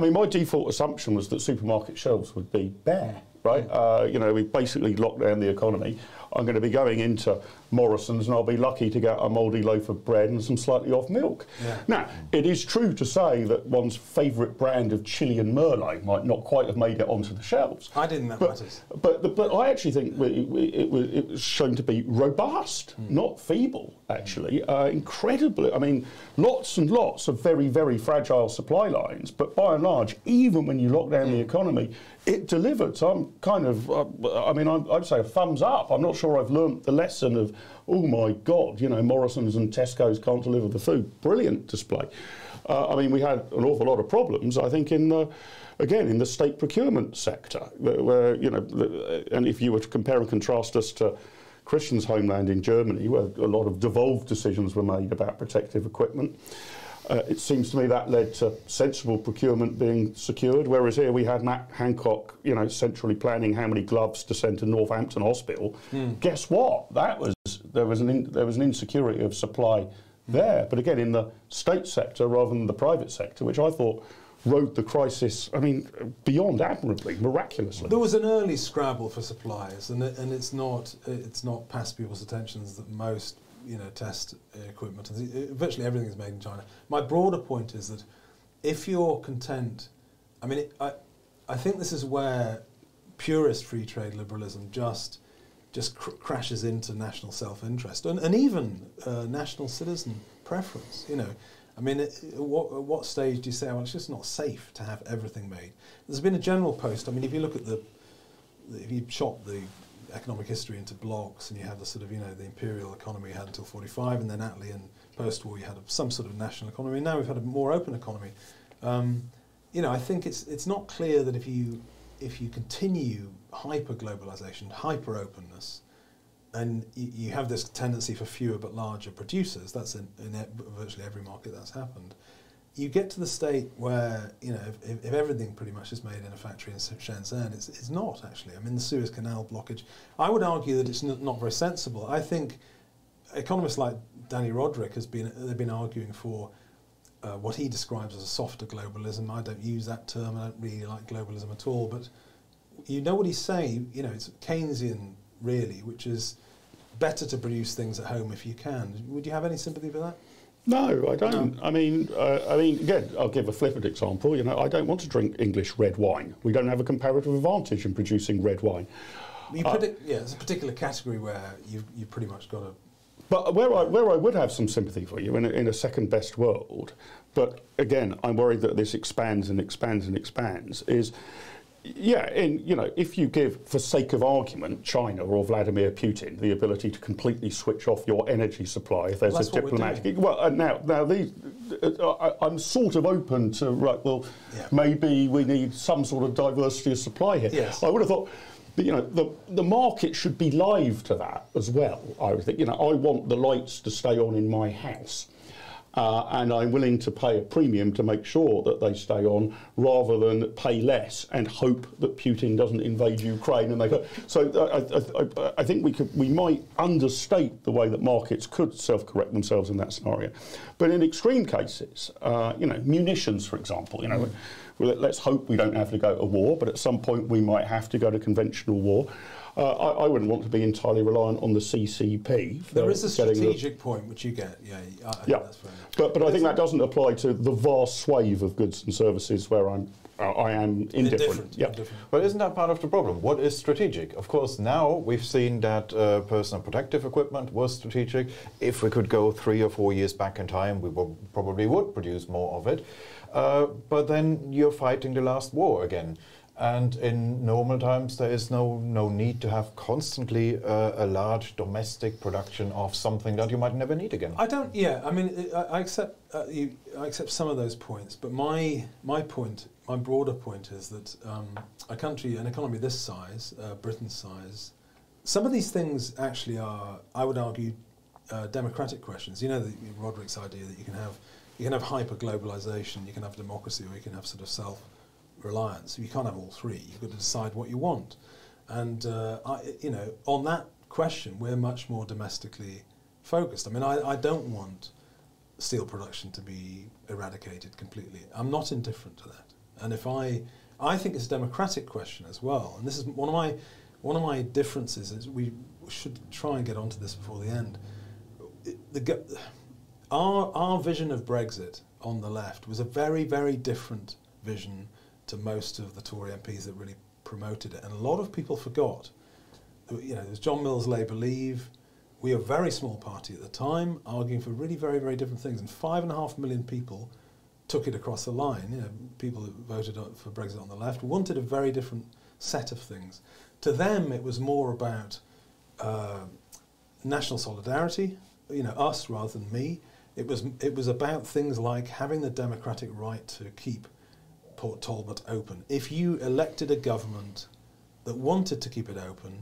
I mean, my default assumption was that supermarket shelves would be bare, right? Uh, you know, we basically locked down the economy. I'm going to be going into Morrison's and I'll be lucky to get a mouldy loaf of bread and some slightly off milk. Yeah. Now, it is true to say that one's favourite brand of Chilean Merlot might not quite have made it onto the shelves. I didn't that but, matters. But, the, but I actually think it, it, it, was, it was shown to be robust, Hmm. not feeble, actually. Uh, incredibly, I mean, lots and lots of very, very fragile supply lines, but by and large, even when you lock down Hmm. the economy, it delivered. So I'm kind of, uh, I mean, I'm, I'd say a thumbs up. I'm not sure I've learnt the lesson of, oh my God, you know, Morrison's and Tesco's can't deliver the food. Brilliant display. Uh, I mean, we had an awful lot of problems, I think, in the, again, in the state procurement sector, where, where you know, and if you were to compare and contrast us to Christian's homeland in Germany, where a lot of devolved decisions were made about protective equipment, uh, it seems to me that led to sensible procurement being secured, whereas here we had Matt Hancock, you know, centrally planning how many gloves to send to Northampton Hospital. Mm. Guess what? That was there was an in, there was an insecurity of supply there, but again in the state sector rather than the private sector, which I thought rode the crisis. I mean, beyond admirably, miraculously. There was an early scrabble for suppliers, and it, and it's not it's not past people's attentions that most you know test equipment and virtually everything is made in China. My broader point is that if you're content, I mean, it, I I think this is where purist free trade liberalism just just cr- crashes into national self-interest and, and even uh, national citizen preference. You know, I mean, it, what, at what stage do you say, well, it's just not safe to have everything made? There's been a general post. I mean, if you look at the, if you chop the economic history into blocks and you have the sort of, you know, the imperial economy you had until 45 and then Attleean post-war you had a, some sort of national economy. And now we've had a more open economy. Um, you know, I think it's, it's not clear that if you, if you continue hyper-globalization, hyper-openness, and you, you, have this tendency for fewer but larger producers. That's in, in virtually every market that's happened. You get to the state where you know if, if everything pretty much is made in a factory in Shenzhen, it's, it's not actually. I mean, the Suez Canal blockage. I would argue that it's not, not very sensible. I think economists like Dani Rodrik has been they've been arguing for uh, what he describes as a softer globalism. I don't use that term. I don't really like globalism at all. But you know what he's saying. You know, it's Keynesian really, which is better to produce things at home if you can. Would you have any sympathy for that? No, I don't. No. I mean, uh, I mean, again, I'll give a flippant example. You know, I don't want to drink English red wine. We don't have a comparative advantage in producing red wine. You uh, predict, yeah, it's a particular category where you've, you've pretty much got to. But where I, where I would have some sympathy for you in a, in a second best world, but again, I'm worried that this expands and expands and expands, is yeah, and you know, if you give, for sake of argument, China or Vladimir Putin the ability to completely switch off your energy supply, if there's well, a diplomatic, well, uh, now, now these, uh, I, am sort of open to right. Well, yeah. maybe we need some sort of diversity of supply here. Yes. I would have thought. You know, the, the market should be live to that as well. I would think, you know, I want the lights to stay on in my house. Uh, and I'm willing to pay a premium to make sure that they stay on rather than pay less and hope that Putin doesn't invade Ukraine. And they go. So I, I, I think we could we might understate the way that markets could self-correct themselves in that scenario, but in extreme cases, uh, you know, munitions, for example, you know. Mm. Well, let's hope we don't have to go to war, but at some point we might have to go to conventional war. Uh, I, I, wouldn't want to be entirely reliant on the CCP. There is a strategic the, point which you get, yeah. I, yeah, but but I think that doesn't apply to the vast swathe of goods and services where I'm I am indifferent. indifferent. Yeah. Indifferent. But isn't that part of the problem? What is strategic? Of course, now we've seen that uh, personal protective equipment was strategic. If we could go three or four years back in time, we will, probably would produce more of it. Uh, but then you're fighting the last war again. And in normal times, there is no, no need to have constantly uh, a large domestic production of something that you might never need again. I don't. Yeah, I mean, I, I accept uh, you, I accept some of those points, but my my point, my broader point is that um, a country, an economy this size, uh, Britain's size, some of these things actually are, I would argue, uh, democratic questions. You know, the, Rodrik's idea that you can have you can have hyper globalization, you can have democracy, or you can have sort of self reliance. You can't have all three. You've got to decide what you want. And uh, I, you know, on that question, we're much more domestically focused. I mean, I, I don't want steel production to be eradicated completely. I'm not indifferent to that. And if I, I think it's a democratic question as well. And this is one of my, one of my differences is we should try and get onto this before the end. The, our, our vision of Brexit on the left was a very, very different vision to most of the Tory MPs that really promoted it. And a lot of people forgot. You know, there's John Mills Labour Leave. We were a very small party at the time, arguing for really very, very different things. And five and a half million people took it across the line. You know, people who voted for Brexit on the left wanted a very different set of things. To them, it was more about uh, national solidarity, you know, us rather than me. It was, it was about things like having the democratic right to keep Port Talbot open. If you elected a government that wanted to keep it open,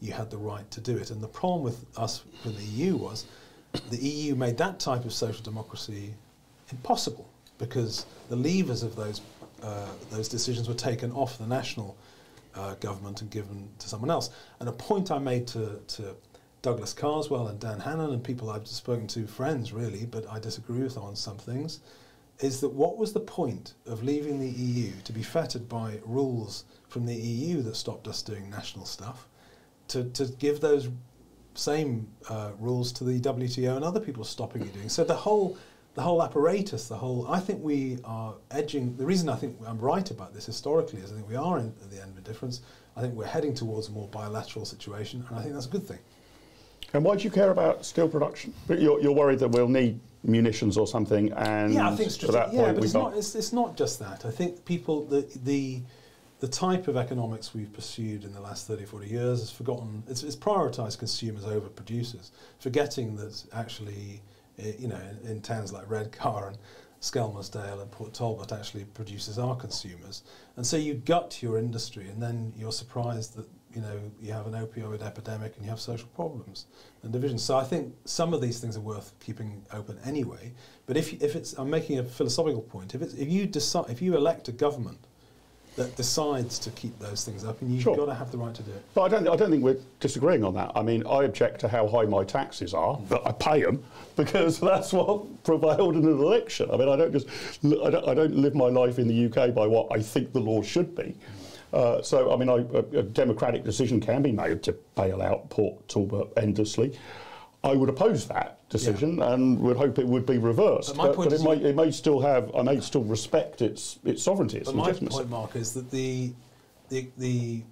you had the right to do it. And the problem with us, with the EU, was the EU made that type of social democracy impossible because the levers of those, uh, those decisions were taken off the national uh, government and given to someone else. And a point I made to, to Douglas Carswell and Dan Hannan and people I've spoken to, friends really, but I disagree with on some things, is that what was the point of leaving the EU to be fettered by rules from the EU that stopped us doing national stuff, to, to give those same uh, rules to the WTO and other people stopping you doing. So the whole the whole apparatus, the whole. I think we are edging. The reason I think I'm right about this historically is I think we are in, at the end of a difference. I think we're heading towards a more bilateral situation, and I think that's a good thing. And why do you care about steel production? You're, you're worried that we'll need munitions or something, and yeah, I think to that yeah, point but it's not. It's, it's not just that. I think people the the the type of economics we've pursued in the last 30, 40 years has forgotten. It's, it's prioritised consumers over producers, forgetting that actually, eh, you know, in, in towns like Redcar and Skelmersdale and Port Talbot actually producers are consumers, and so you gut your industry, and then you're surprised that you know you have an opioid epidemic and you have social problems and divisions. So I think some of these things are worth keeping open anyway. But if if it's, I'm making a philosophical point. If it's if you decide if you elect a government that decides to keep those things up, and you've Sure. got to have the right to do it. But I don't, I don't think we're disagreeing on that. I mean, I object to how high my taxes are, but I pay them because that's what prevailed in an election. I mean, I don't just, I don't, I don't live my life in the UK by what I think the law should be. Uh, so, I mean, I, a, a democratic decision can be made to bail out Port Talbot endlessly. I would oppose that decision and would hope it would be reversed. But my point but it, may, it may still have, I may still respect its its sovereignty, its But my legitimacy. point, Mark, is that the, the the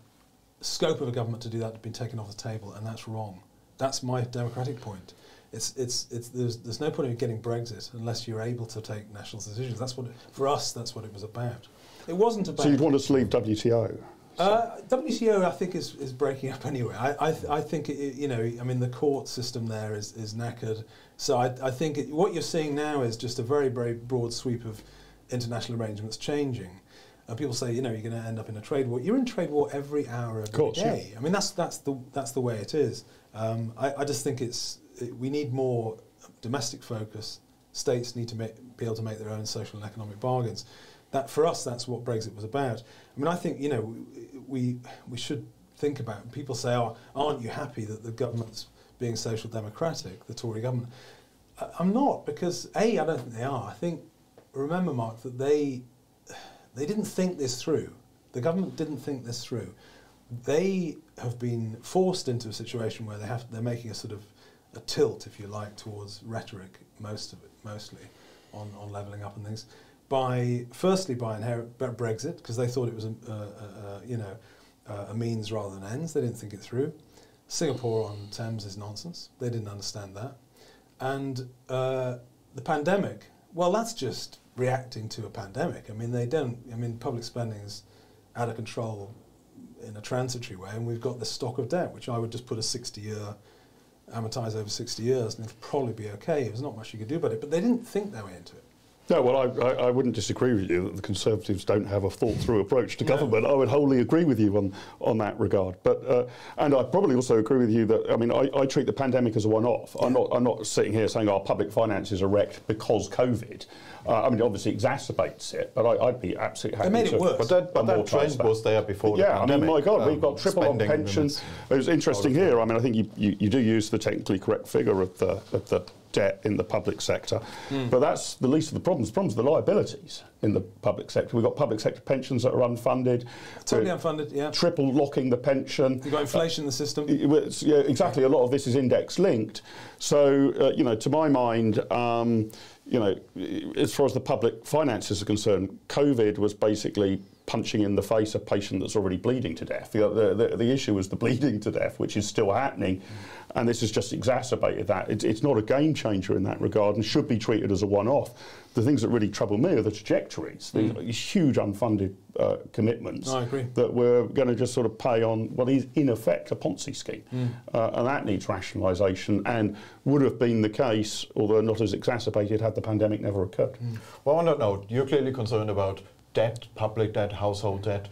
scope of a government to do that has been taken off the table, and that's wrong. That's my democratic point. It's, it's, it's, there's, there's no point in getting Brexit unless you're able to take national decisions. That's what, it, for us, that's what it was about. It wasn't about. So you'd want us to leave WTO? Uh, WTO, I think, is, is breaking up anyway. I, I, th- I think, it, you know, I mean, the court system there is, is knackered. So I, I think it, what you're seeing now is just a very, very broad sweep of international arrangements changing. And people say, you know, you're going to end up in a trade war. You're in trade war every hour of the day. I mean, that's, that's, the, that's the way it is. Um, I, I just think it's, it, we need more domestic focus. States need to make, be able to make their own social and economic bargains. That for us, that's what Brexit was about. I mean, I think you know we we should think about. People say, "Oh, aren't you happy that the government's being social democratic, the Tory government?" I- I'm not because a I don't think they are. I think remember, Mark, that they they didn't think this through. The government didn't think this through. They have been forced into a situation where they have they're making a sort of a tilt, if you like, towards rhetoric. Most of it, mostly on, on levelling up and things. By firstly by Brexit because they thought it was a, a, a, you know a means rather than ends. They didn't think it through. Singapore on Thames is nonsense. They didn't understand that. And uh, the pandemic, well, that's just reacting to a pandemic. I mean, they don't. I mean, public spending is out of control in a transitory way, and we've got this stock of debt, which I would just put a 60-year, amortise over 60 years, and it'd probably be okay. There's not much you could do about it. But they didn't think their way into it. No, well, I, I, wouldn't disagree with you that the Conservatives don't have a thought-through approach to government. I would wholly agree with you on, on that regard. But uh, and I probably also agree with you that I mean I, I treat the pandemic as a one-off. I'm not I'm not sitting here saying our public finances are wrecked because COVID. Uh, I mean, it obviously exacerbates it, but I, I'd be absolutely happy. made it to- worse. But that, but that trend was there before yeah, the I mean, my God, we've um, got triple on pensions. It was interesting here. I mean, I think you, you, you do use the technically correct figure of the, of the debt in the public sector, Hmm. but that's the least of the problems. The problems are the liabilities in the public sector. We've got public sector pensions that are unfunded. Totally We're unfunded. Yeah. Triple locking the pension. You've got inflation in the system. It yeah, exactly. A lot of this is index linked. So, uh, you know, to my mind, um, you know, as far as the public finances are concerned, COVID was basically punching in the face a patient that's already bleeding to death. The, the, the, the issue is the bleeding to death, which is still happening, and this has just exacerbated that. It's, it's not a game changer in that regard and should be treated as a one off. The things that really trouble me are the trajectories, Mm. these huge unfunded uh, commitments I agree. that we're going to just sort of pay on what is in effect a Ponzi scheme. Mm. Uh, and that needs rationalisation and would have been the case, although not as exacerbated, had the pandemic never occurred. Mm. Well, on that note, you're clearly concerned about debt, public debt, household debt.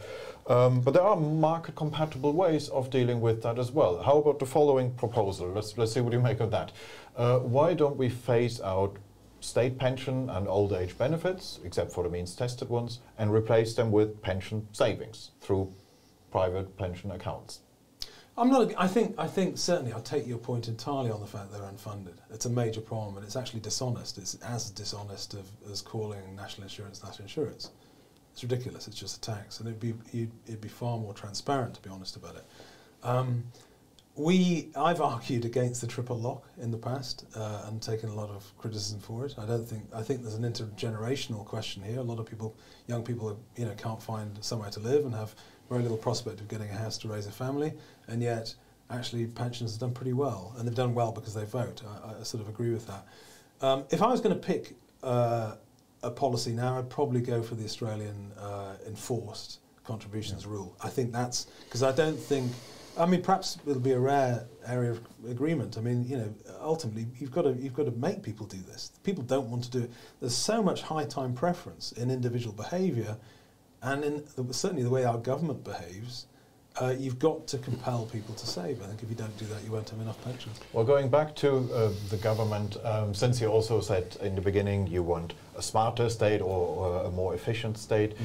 Um, but there are market compatible ways of dealing with that as well. How about the following proposal? Let's, let's see what you make of that. Uh, why don't we phase out state pension and old age benefits, except for the means tested ones, and replace them with pension savings through private pension accounts? I'm not. I think. I think certainly. I'll take your point entirely on the fact they're unfunded. It's a major problem, and it's actually dishonest. It's as dishonest of, as calling national insurance national insurance. It's ridiculous. It's just a tax, and it'd be it'd be far more transparent, to be honest about it. Um, we, I've argued against the triple lock in the past uh, and taken a lot of criticism for it. I don't think I think there's an intergenerational question here. A lot of people, young people, you know, can't find somewhere to live and have very little prospect of getting a house to raise a family, and yet actually pensions have done pretty well, and they've done well because they vote. I, I sort of agree with that. Um, if I was going to pick uh, a policy now, I'd probably go for the Australian uh, enforced contributions rule. I think that's because I don't think. I mean, perhaps it'll be a rare area of agreement. I mean, you know, ultimately you've got to you've got to make people do this. People don't want to do it. There's so much high time preference in individual behaviour, and in the, certainly the way our government behaves. Uh, you've got to compel people to save. I think if you don't do that, you won't have enough pensions. Well, going back to uh, the government, um, since you also said in the beginning you want a smarter state or, or a more efficient state,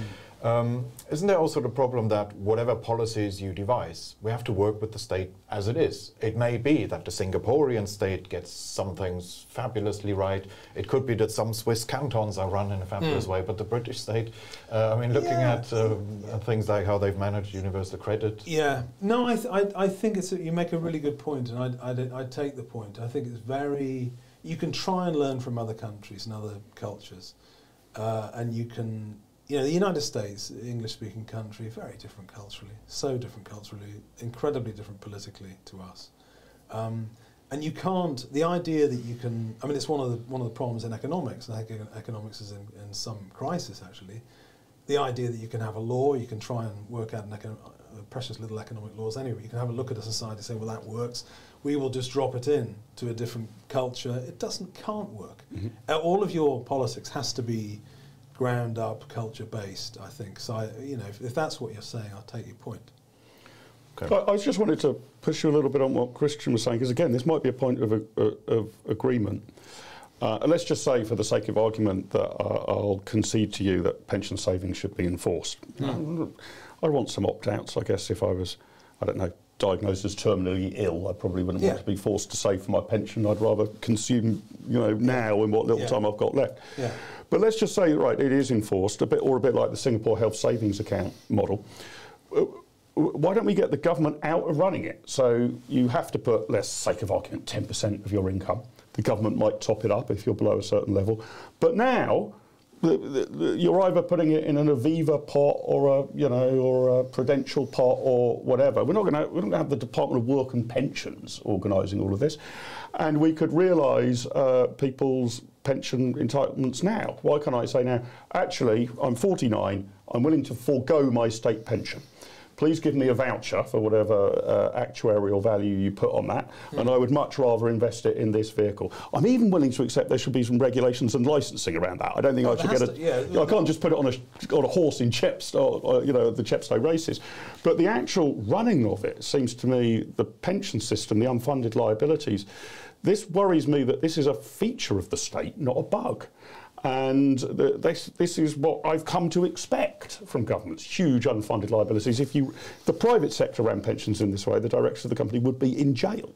um, isn't there also the problem that whatever policies you devise, we have to work with the state as it is? It may be that the Singaporean state gets some things fabulously right. It could be that some Swiss cantons are run in a fabulous way, but the British state, uh, I mean, looking Yeah. at um, at things like how they've managed universal credit, Yeah, no, I, th- I, I think it's a, you make a really good point, and I'd, I'd, I'd take the point. I think it's very you can try and learn from other countries and other cultures, uh, and you can you know the United States, English speaking country, very different culturally, so different culturally, incredibly different politically to us. Um, and you can't. The idea that you can. I mean, it's one of the one of the problems in economics. And I think economics is in, in some crisis actually. The idea that you can have a law, you can try and work out uh, precious little economic laws anyway. You can have a look at a society, and say, well, that works. We will just drop it in to a different culture. It doesn't, can't work. Uh, all of your politics has to be ground up, culture based. I think. So, I, you know, if, if that's what you're saying, I'll take your point. Okay. I, I just wanted to push you a little bit on what Christian was saying, because again, this might be a point of, a, of agreement. Uh, and let's just say, for the sake of argument, that uh, I'll concede to you that pension savings should be enforced. I want some opt-outs, I guess, if I was, I don't know, diagnosed as terminally ill, I probably wouldn't Yeah. want to be forced to save for my pension. I'd rather consume, you know, now in what little Yeah. time I've got left. Yeah. But let's just say, right, it is enforced, a bit or a bit like the Singapore Health Savings Account model. Uh, Why don't we get the government out of running it? So you have to put, let's sake of argument, 10% of your income. The government might top it up if you're below a certain level. But now, you're either putting it in an Aviva pot or a, you know, or a Prudential pot or whatever. We're not going to, we're not going to have the Department of Work and Pensions organising all of this, and we could realise uh, people's pension entitlements now. Why can't I say now? Actually, I'm 49. I'm willing to forego my state pension. Please give me a voucher for whatever uh, actuarial value you put on that, and I would much rather invest it in this vehicle. I'm even willing to accept there should be some regulations and licensing around that. I don't think Well, I should get a. to- yeah. I can't just put it on a on a horse in Chepstow, or, you know, the Chepstow races. But the actual running of it seems to me the pension system, the unfunded liabilities. This worries me that this is a feature of the state, not a bug. And the, this, this is what I've come to expect from governments huge unfunded liabilities. If you, the private sector ran pensions in this way, the directors of the company would be in jail.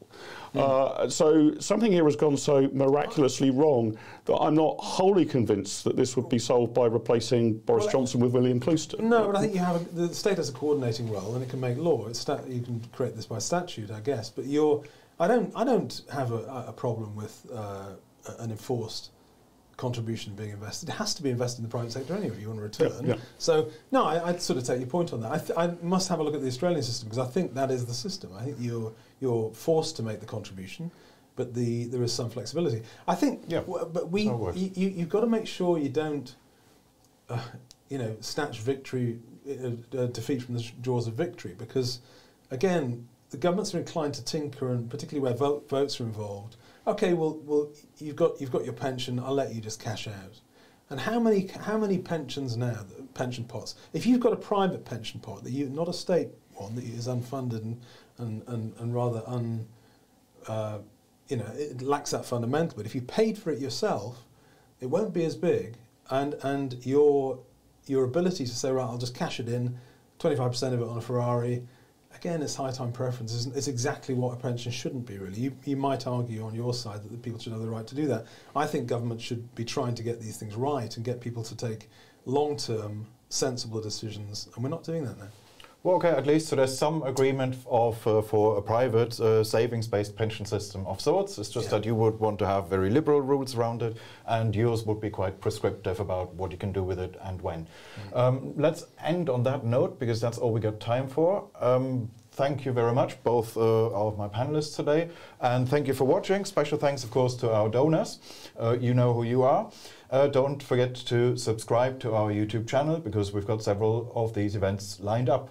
Uh, so something here has gone so miraculously wrong that I'm not wholly convinced that this would be solved by replacing Boris Well, Johnson with William Clouston. No, but I think you have a, the state has a coordinating role, and it can make law. It's stat, you can create this by statute, I guess. But you're, I don't, I don't have a, a problem with uh, an enforced contribution being invested. It has to be invested in the private sector anyway if you want a return. Yeah, yeah. So, no, I, I'd sort of take your point on that. I, th- I must have a look at the Australian system because I think that is the system. I think you're, you're forced to make the contribution, but the, there is some flexibility. I think, Yeah, but we, you, you, you've got to make sure you don't, uh, you know, snatch victory, uh, uh, defeat from the jaws of victory because, again, the governments are inclined to tinker, and particularly where vote, votes are involved. Okay, well, well, you've got you've got your pension. I'll let you just cash out. And how many how many pensions now? Pension pots. If you've got a private pension pot that you not a state one that is unfunded and and, and, and rather un, uh, you know, it lacks that fundamental. But if you paid for it yourself, it won't be as big, and and your your ability to say right, I'll just cash it in, twenty five percent of it on a Ferrari. Again, it's high time preference. It's, exactly what a pension shouldn't be. Really, you, you might argue on your side that the people should have the right to do that. I think government should be trying to get these things right and get people to take long term, sensible decisions, and we're not doing that now. Well, okay, at least so there's some agreement of uh, for a private uh, savings-based pension system of sorts. It's just Yeah. that you would want to have very liberal rules around it, and yours would be quite prescriptive about what you can do with it and when. Um, let's end on that note because that's all we got time for. Um, thank you very much, both uh, of my panelists today, and thank you for watching. Special thanks, of course, to our donors. Uh, you know who you are. Uh, don't forget to subscribe to our YouTube channel because we've got several of these events lined up.